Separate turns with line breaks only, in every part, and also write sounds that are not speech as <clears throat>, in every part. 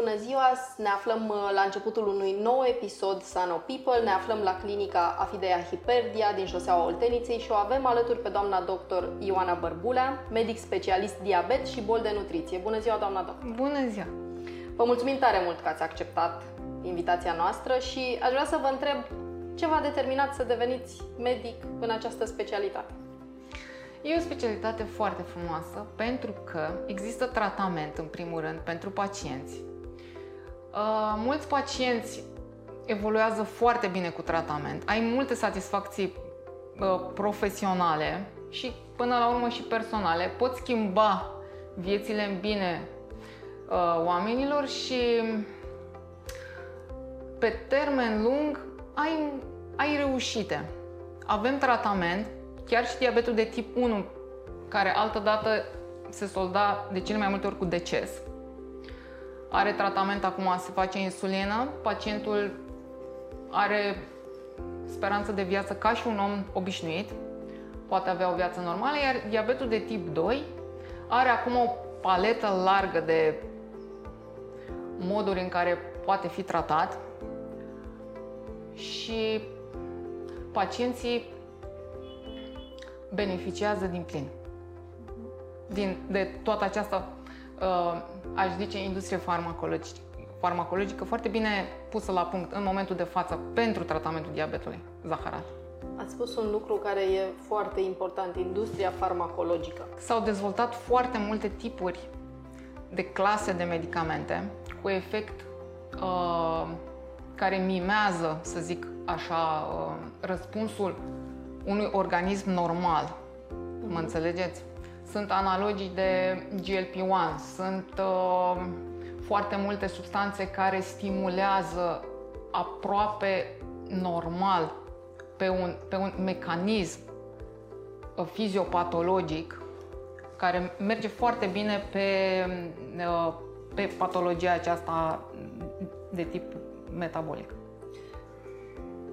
Bună ziua! Ne aflăm uh, la începutul unui nou episod Sano People. Ne aflăm la clinica Afidea Hiperdia din șoseaua Olteniței și o avem alături pe doamna doctor Ioana Bărbulea, medic specialist diabet și bol de nutriție. Bună ziua, doamna doctor!
Bună ziua!
Vă mulțumim tare mult că ați acceptat invitația noastră și aș vrea să vă întreb ce v-a determinat să deveniți medic în această specialitate?
E o specialitate foarte frumoasă pentru că există tratament, în primul rând, pentru pacienți. Uh, mulți pacienți evoluează foarte bine cu tratament. Ai multe satisfacții uh, profesionale și, până la urmă, și personale. Poți schimba viețile în bine uh, oamenilor și pe termen lung ai, ai reușite. Avem tratament Chiar și diabetul de tip 1, care altădată se solda de cele mai multe ori cu deces, are tratament acum, se face insulină, pacientul are speranță de viață ca și un om obișnuit, poate avea o viață normală, iar diabetul de tip 2 are acum o paletă largă de moduri în care poate fi tratat și pacienții beneficiază din plin din, de toată această, uh, aș zice, industrie farmacologică, farmacologică foarte bine pusă la punct în momentul de față pentru tratamentul diabetului zaharat.
Ați spus un lucru care e foarte important, industria farmacologică.
S-au dezvoltat foarte multe tipuri de clase de medicamente cu efect uh, care mimează, să zic așa, uh, răspunsul unui organism normal. Mă înțelegeți? Sunt analogii de GLP-1, sunt uh, foarte multe substanțe care stimulează aproape normal pe un, pe un mecanism uh, fiziopatologic care merge foarte bine pe, uh, pe patologia aceasta de tip metabolic.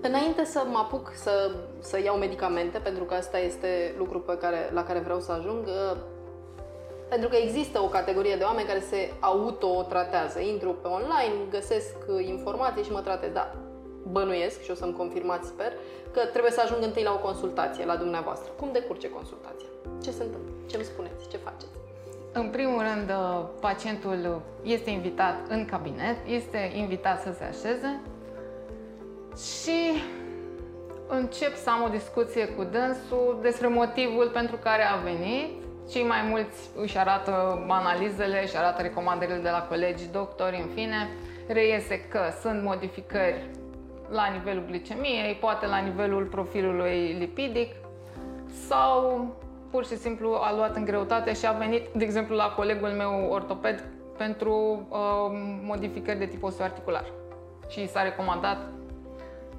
Înainte să mă apuc să, să iau medicamente, pentru că asta este lucru pe care, la care vreau să ajung, uh, pentru că există o categorie de oameni care se autotratează. Intru pe online, găsesc informații și mă tratez. Da, bănuiesc și o să-mi confirmați, sper, că trebuie să ajung întâi la o consultație la dumneavoastră. Cum decurge consultația? Ce se întâmplă? Ce îmi spuneți? Ce faceți?
În primul rând, uh, pacientul este invitat în cabinet, este invitat să se așeze, și încep să am o discuție cu dânsul despre motivul pentru care a venit. Cei mai mulți își arată analizele, își arată recomandările de la colegi, doctori, în fine. Reiese că sunt modificări la nivelul glicemiei, poate la nivelul profilului lipidic sau pur și simplu a luat în greutate și a venit, de exemplu, la colegul meu ortoped pentru uh, modificări de tip osteoarticular și s-a recomandat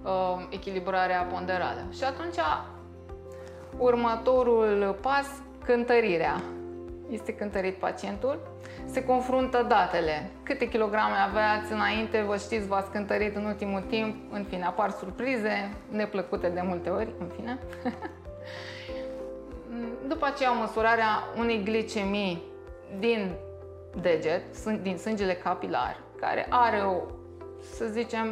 uh, echilibrarea ponderală. Și atunci, următorul pas, cântărirea. Este cântărit pacientul, se confruntă datele. Câte kilograme aveați înainte, vă știți, v-ați cântărit în ultimul timp, în fine, apar surprize, neplăcute de multe ori, în fine. <laughs> După aceea, măsurarea unei glicemii din deget, din sângele capilar, care are o, să zicem,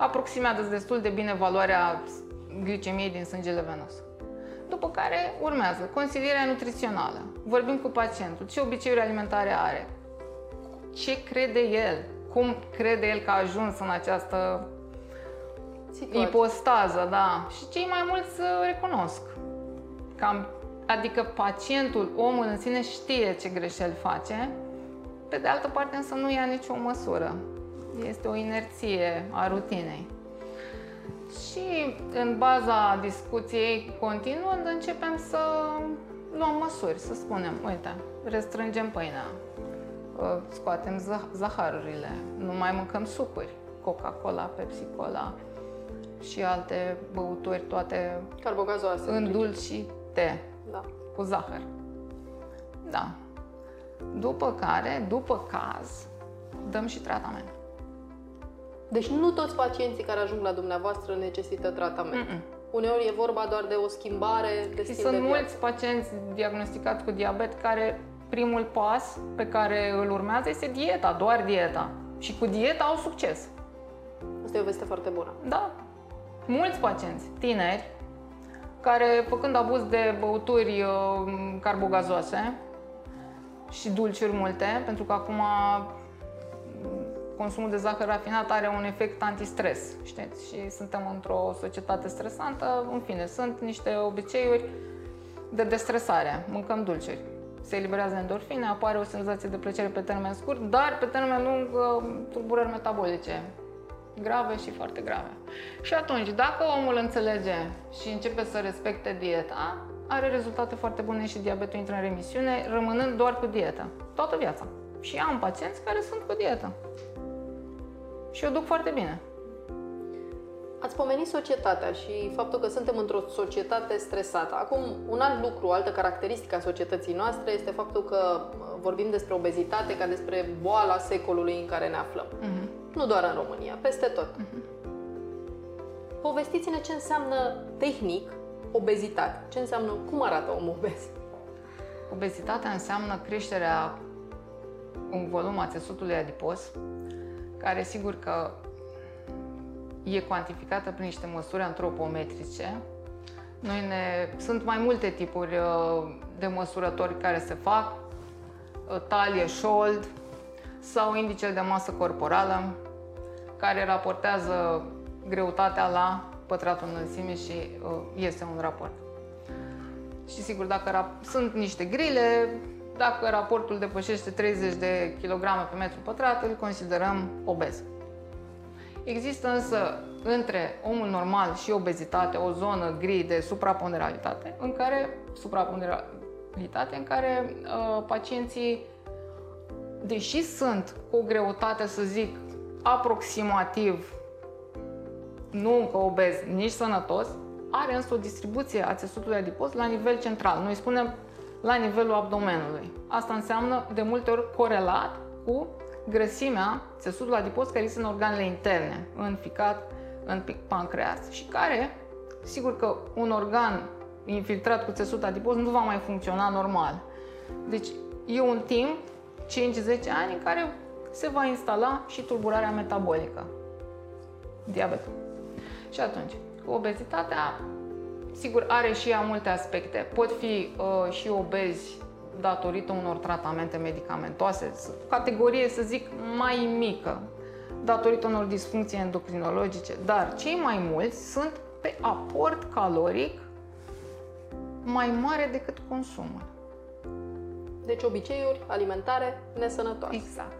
aproximează destul de bine valoarea glicemiei din sângele venos. După care urmează consilierea nutrițională. Vorbim cu pacientul, ce obiceiuri alimentare are, ce crede el, cum crede el că a ajuns în această Situație. ipostază, da. Și cei mai mulți recunosc. Cam, adică pacientul, omul în sine știe ce greșeli face, pe de altă parte însă nu ia nicio măsură. Este o inerție a rutinei. Și în baza discuției continuând începem să luăm măsuri, să spunem, uite, restrângem pâinea, scoatem zaharurile, nu mai mâncăm sucuri, Coca-Cola, Pepsi-Cola și alte băuturi, toate
carbogazoase,
îndulcite da. cu zahăr. Da. După care, după caz, dăm și tratament.
Deci nu toți pacienții care ajung la dumneavoastră necesită tratament. Mm-mm. Uneori e vorba doar de o schimbare de stil
Sunt
de
mulți pacienți diagnosticați cu diabet care primul pas pe care îl urmează este dieta, doar dieta. Și cu dieta au succes.
Asta e o veste foarte bună.
Da. Mulți pacienți, tineri, care făcând abuz de băuturi uh, carbogazoase și dulciuri multe, pentru că acum consumul de zahăr rafinat are un efect antistres, știți? Și suntem într-o societate stresantă, în fine, sunt niște obiceiuri de destresare. Mâncăm dulciuri. Se eliberează endorfine, apare o senzație de plăcere pe termen scurt, dar pe termen lung uh, tulburări metabolice grave și foarte grave. Și atunci, dacă omul înțelege și începe să respecte dieta, are rezultate foarte bune și diabetul intră în remisiune, rămânând doar cu dieta, toată viața. Și am pacienți care sunt cu dietă. Și o duc foarte bine.
Ați pomenit societatea și faptul că suntem într-o societate stresată. Acum, un alt lucru, o altă caracteristică a societății noastre este faptul că uh, vorbim despre obezitate ca despre boala secolului în care ne aflăm. Uh-huh. Nu doar în România, peste tot. Uh-huh. Povestiți-ne ce înseamnă tehnic obezitate. Ce înseamnă, cum arată omul obez?
Obezitatea înseamnă creșterea în volum a țesutului adipos, care sigur că e cuantificată prin niște măsuri antropometrice. Noi ne, sunt mai multe tipuri uh, de măsurători care se fac, uh, talie, șold sau indicele de masă corporală, care raportează greutatea la pătratul înălțime și uh, este un raport. Și sigur, dacă rap- sunt niște grile, dacă raportul depășește 30 de kg pe metru pătrat, îl considerăm obez. Există însă între omul normal și obezitate o zonă gri de supraponderalitate, în care supraponderalitate în care uh, pacienții, deși sunt cu o greutate, să zic, aproximativ nu încă obez, nici sănătos, are însă o distribuție a țesutului adipos la nivel central. Noi spunem la nivelul abdomenului. Asta înseamnă de multe ori corelat cu grăsimea țesutului adipos care este în organele interne, în ficat, în pancreas și care, sigur că un organ infiltrat cu țesut adipos nu va mai funcționa normal. Deci e un timp, 5-10 ani, în care se va instala și tulburarea metabolică, diabetul. Și atunci, cu obezitatea, sigur, are și ea multe aspecte. Pot fi uh, și obezi datorită unor tratamente medicamentoase, categorie, să zic, mai mică, datorită unor disfuncții endocrinologice, dar cei mai mulți sunt pe aport caloric mai mare decât consumul.
Deci obiceiuri alimentare nesănătoase.
Exact.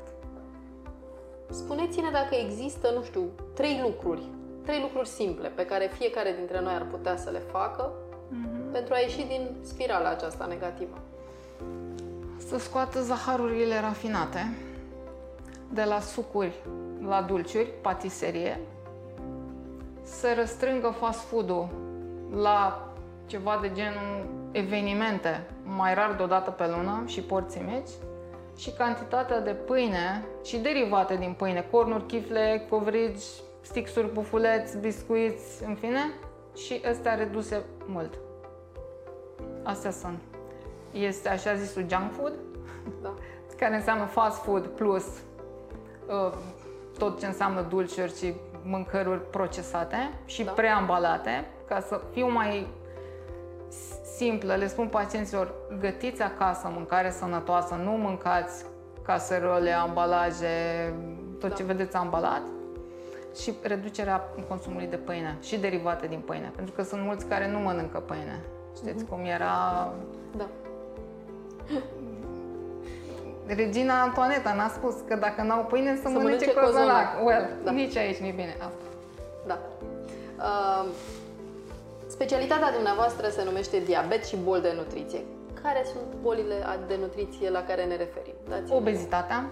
Spuneți-ne dacă există, nu știu, trei lucruri trei lucruri simple pe care fiecare dintre noi ar putea să le facă mm-hmm. pentru a ieși din spirala aceasta negativă.
Să scoată zaharurile rafinate de la sucuri la dulciuri, patiserie, să răstrângă fast food-ul la ceva de genul evenimente, mai rar de o dată pe lună și porții mici, și cantitatea de pâine și derivate din pâine, cornuri, chifle, covrigi, stixuri, bufuleți, biscuiți, în fine, și astea reduse mult. Astea sunt. Este așa zisul junk food, da. <laughs> care înseamnă fast food plus uh, tot ce înseamnă dulciuri și mâncăruri procesate și da. preambalate, ca să fiu mai simplă, le spun pacienților, gătiți acasă mâncare sănătoasă, nu mâncați caserole, ambalaje, tot da. ce vedeți ambalat, și reducerea consumului de pâine și derivate din pâine, pentru că sunt mulți care nu mănâncă pâine. Știți mm-hmm. cum era...
Da. <laughs>
Regina Antoaneta n-a spus că dacă n-au pâine să, să mănânce, mănânce cozonac. cozonac. Well, da. nici aici nu e bine asta.
Da. Uh, specialitatea dumneavoastră se numește diabet și boli de nutriție. Care sunt bolile de nutriție la care ne referim?
Dați Obezitatea,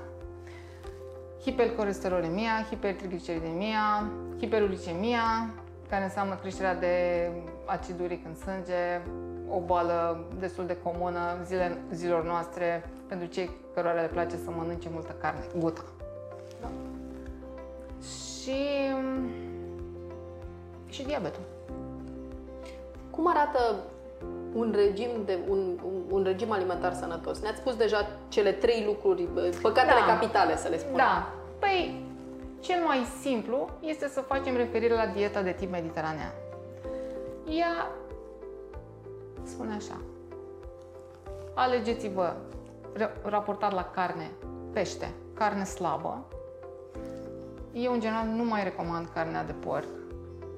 hipercolesterolemia, hipertrigliceridemia, hiperuricemia, care înseamnă creșterea de acid uric în sânge, o boală destul de comună zile, zilor noastre pentru cei cărora le place să mănânce multă carne, guta. Da. Și, și diabetul.
Cum arată un regim, de, un, un, un regim alimentar sănătos. Ne-ați spus deja cele trei lucruri, păcatele
Da.
capitale, să le spunem.
Da. Păi, cel mai simplu este să facem referire la dieta de tip mediteranean. Ea spune așa. Alegeți-vă re- raportat la carne, pește, carne slabă. Eu, în general, nu mai recomand carnea de porc,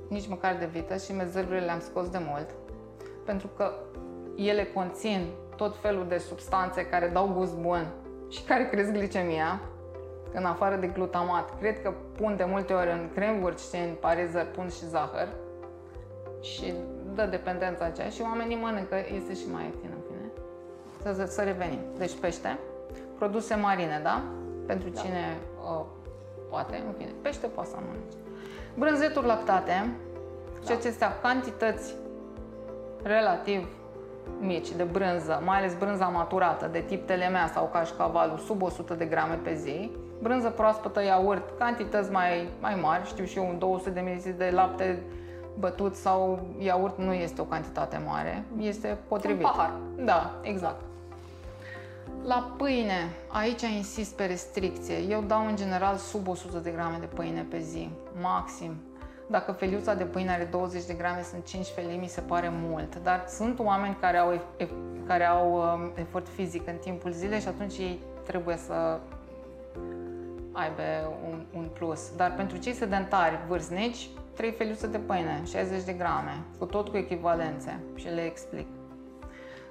nici măcar de vită și mezărurile le-am scos de mult, pentru că ele conțin tot felul de substanțe care dau gust bun și care cresc glicemia, în afară de glutamat. Cred că pun de multe ori în cremvuri și în parizări pun și zahăr și dă dependența aceea și oamenii mănâncă, este și mai ieftin în fine. Să, să, să revenim. Deci pește, produse marine, da? Pentru
Da.
cine uh, poate, în fine, pește poate să mănânce. Brânzeturi lactate și
Da.
acestea cantități relativ mici de brânză, mai ales brânza maturată de tip telemea sau cașcavalul sub 100 de grame pe zi, brânză proaspătă, iaurt, cantități mai, mai mari, știu și eu, un 200 de ml de lapte bătut sau iaurt nu este o cantitate mare, este potrivit.
Un pahar.
Da, exact. La pâine, aici insist pe restricție. Eu dau în general sub 100 de grame de pâine pe zi, maxim. Dacă feliuța de pâine are 20 de grame, sunt 5 felii, mi se pare mult. Dar sunt oameni care au, ef- ef- care au um, efort fizic în timpul zilei și atunci ei trebuie să aibă un, un plus. Dar pentru cei sedentari, vârstnici, 3 feliuțe de pâine, 60 de grame, cu tot cu echivalențe și le explic.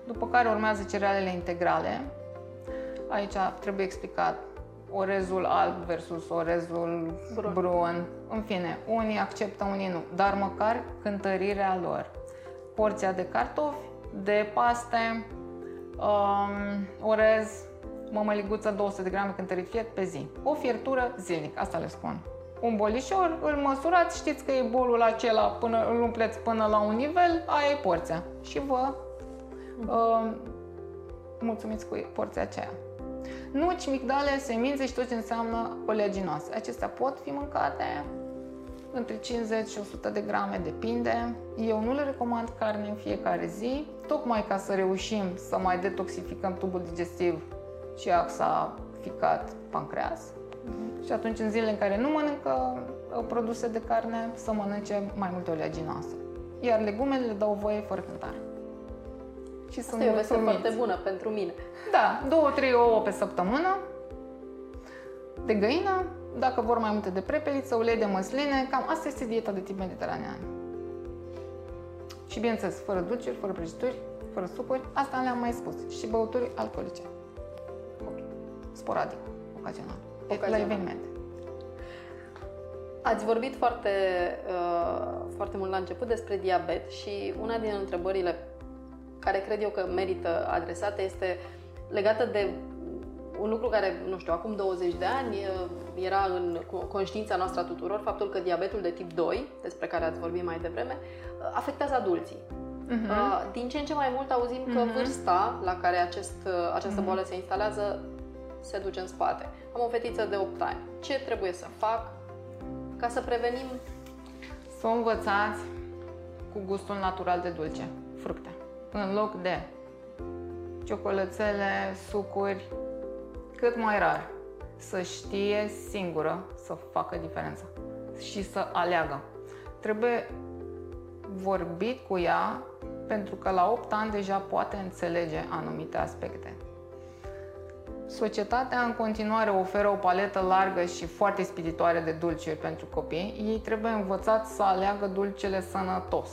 După care urmează cerealele integrale. Aici trebuie explicat orezul alb versus orezul
Brun.
brun. brun. În fine, unii acceptă, unii nu, dar măcar cântărirea lor. Porția de cartofi, de paste, um, orez, mămăliguță 200 de grame cântărit fiert pe zi. O fiertură zilnic, asta le spun. Un bolișor, îl măsurați, știți că e bolul acela, până, îl umpleți până la un nivel, aia e porția. Și vă uh, mulțumiți cu porția aceea. Nuci, migdale, semințe și tot ce înseamnă oleaginoase. Acestea pot fi mâncate între 50 și 100 de grame, depinde. Eu nu le recomand carne în fiecare zi, tocmai ca să reușim să mai detoxificăm tubul digestiv și axa ficat pancreas. Și atunci, în zilele în care nu mănâncă uh, produse de carne, să mănânce mai multe oleaginoase. Iar legumele le dau voie fără cântare. Și
Asta
sunt
e o veste
mulțumiți.
foarte bună pentru mine.
Da, două, trei ouă pe săptămână de găină, dacă vor mai multe de prepeliță, ulei de măsline, cam asta este dieta de tip mediteranean. Și bineînțeles, fără dulciuri, fără prăjituri, fără sucuri, asta le-am mai spus. Și băuturi alcoolice. Sporadic, ocazional. La
Ocazional.
evenimente.
Ați vorbit foarte, uh, foarte mult la început despre diabet și una din întrebările care cred eu că merită adresată este legată de un lucru care, nu știu, acum 20 de ani uh, era în co- conștiința noastră a tuturor, faptul că diabetul de tip 2, despre care ați vorbit mai devreme, uh, afectează adulții.
Mhm.
Uh, Din ce în ce mai mult auzim că
Mhm.
vârsta la care acest, uh, această
Mhm.
boală se instalează se duce în spate. Am o fetiță de 8 ani. Ce trebuie să fac ca să prevenim
Să o învățați cu gustul natural de dulce, fructe, în loc de ciocolățele, sucuri, cât mai rar. Să știe singură să facă diferența și să aleagă. Trebuie vorbit cu ea pentru că la 8 ani deja poate înțelege anumite aspecte. Societatea în continuare oferă o paletă largă și foarte spiritoare de dulciuri pentru copii. Ei trebuie învățați să aleagă dulcele sănătos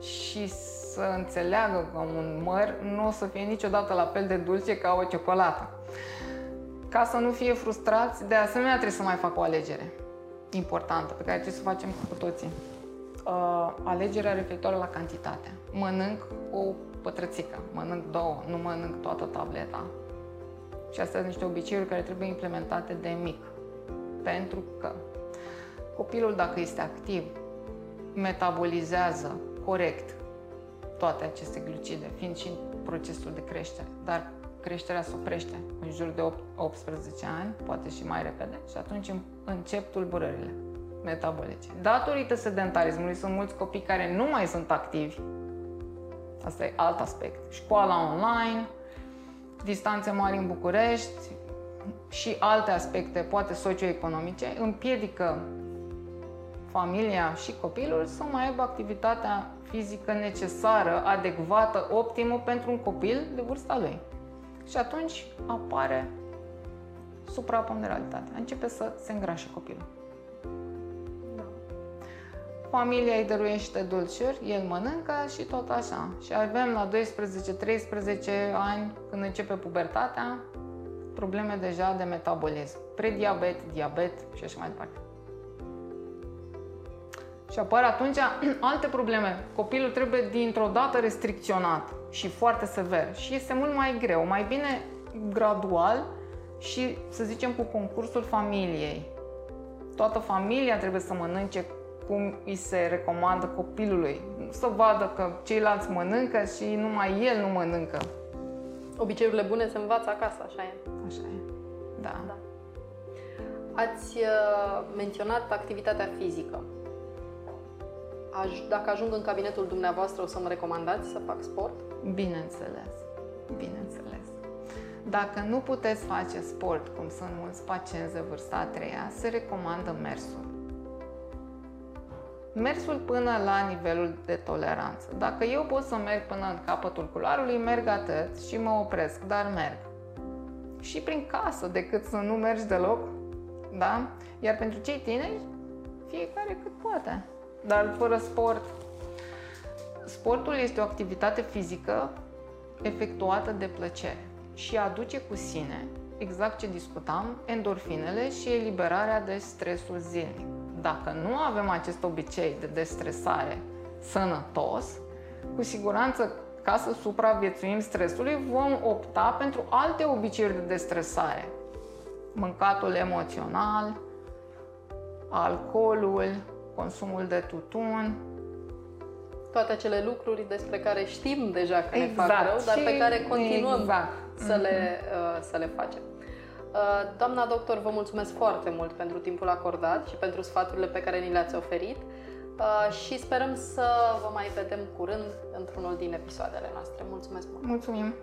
și să înțeleagă că un măr nu o să fie niciodată la fel de dulce ca o ciocolată. Ca să nu fie frustrați, de asemenea trebuie să mai facă o alegere importantă pe care trebuie să o facem cu toții. Uh, alegerea referitoare la cantitate. Mănânc o pătrățică, mănânc două, nu mănânc toată tableta. Și astea sunt niște obiceiuri care trebuie implementate de mic. Pentru că copilul, dacă este activ, metabolizează corect toate aceste glucide, fiind și în procesul de creștere. Dar creșterea se oprește în jur de 8, 18 ani, poate și mai repede, și atunci încep tulburările metabolice. Datorită sedentarismului sunt mulți copii care nu mai sunt activi, Asta e alt aspect. Școala online, distanțe mari în București și alte aspecte, poate socioeconomice, împiedică familia și copilul să mai aibă activitatea fizică necesară, adecvată, optimă pentru un copil de vârsta lui. Și atunci apare supraponderalitatea. Începe să se îngrașe copilul. Da. Familia îi dăruiește dulciuri, el mănâncă și tot așa. Și avem la 12-13 ani, când începe pubertatea, probleme deja de metabolism. Prediabet, diabet și așa mai departe. Și apar atunci <clears throat> alte probleme. Copilul trebuie dintr-o dată restricționat și foarte sever. Și este mult mai greu. Mai bine gradual și, să zicem, cu concursul familiei. Toată familia trebuie să mănânce cum îi se recomandă copilului. Să vadă că ceilalți mănâncă și numai el nu mănâncă.
Obiceiurile bune se învață acasă, așa e.
Așa e, da. da.
Ați uh, menționat activitatea fizică. Aș, dacă ajung în cabinetul dumneavoastră, o să mă recomandați să fac sport?
Bineînțeles, bineînțeles. Dacă nu puteți face sport, cum sunt mulți pacienți de vârsta a treia, se recomandă mersul. Mersul până la nivelul de toleranță. Dacă eu pot să merg până în capătul culoarului, merg atât și mă opresc, dar merg. Și prin casă, decât să nu mergi deloc, da? Iar pentru cei tineri, fiecare cât poate dar fără sport. Sportul este o activitate fizică efectuată de plăcere și aduce cu sine, exact ce discutam, endorfinele și eliberarea de stresul zilnic. Dacă nu avem acest obicei de destresare sănătos, cu siguranță ca să supraviețuim stresului, vom opta pentru alte obiceiuri de destresare. Mâncatul emoțional, alcoolul, consumul de tutun.
Toate acele lucruri despre care știm deja că exact. ne fac exact. rău, dar pe care continuăm exact. să, le, mm-hmm. uh, să le facem. Uh, doamna doctor, vă mulțumesc foarte mult pentru timpul acordat și pentru sfaturile pe care ni le-ați oferit uh, și sperăm să vă mai vedem curând într-unul din episoadele noastre. Mulțumesc mult!
Mulțumim!